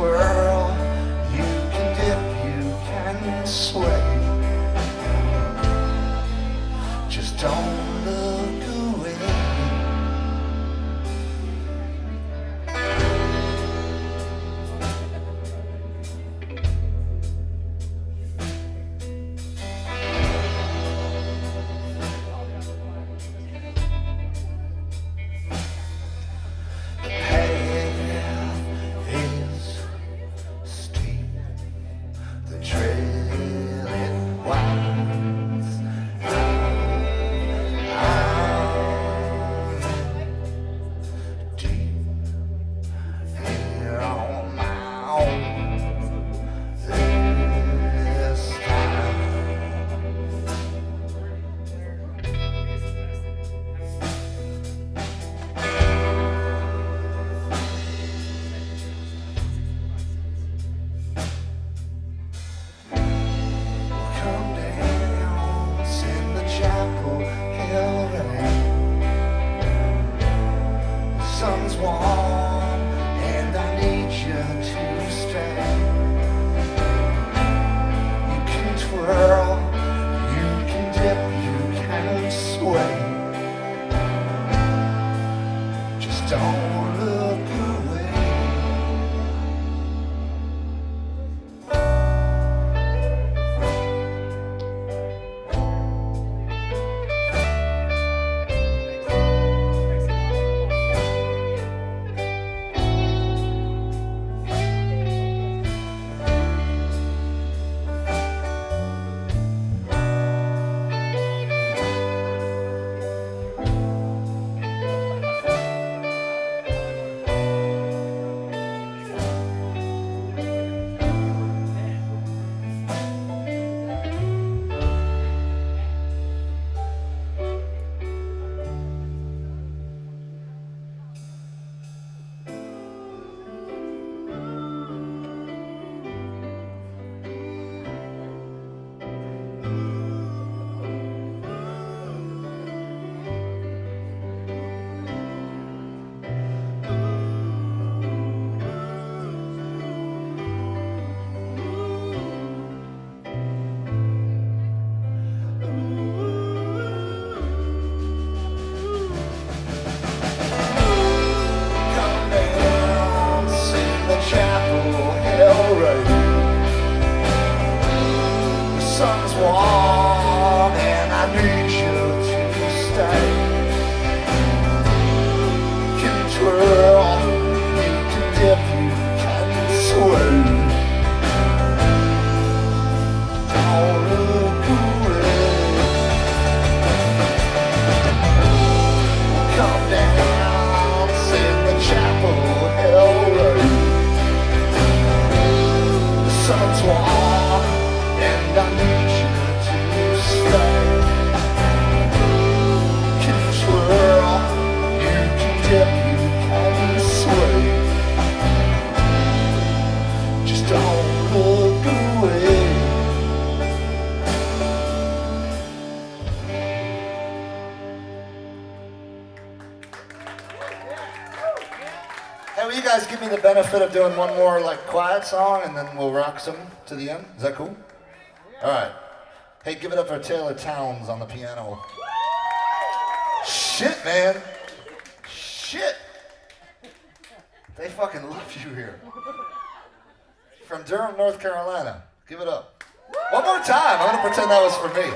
You can dip, you can swim. Sun's warm, sun's will you guys give me the benefit of doing one more like quiet song and then we'll rock some to the end? Is that cool? All right. Hey, give it up for Taylor Towns on the piano. Shit, man. Shit. They fucking love you here. From Durham, North Carolina. Give it up. One more time. I'm gonna pretend that was for me.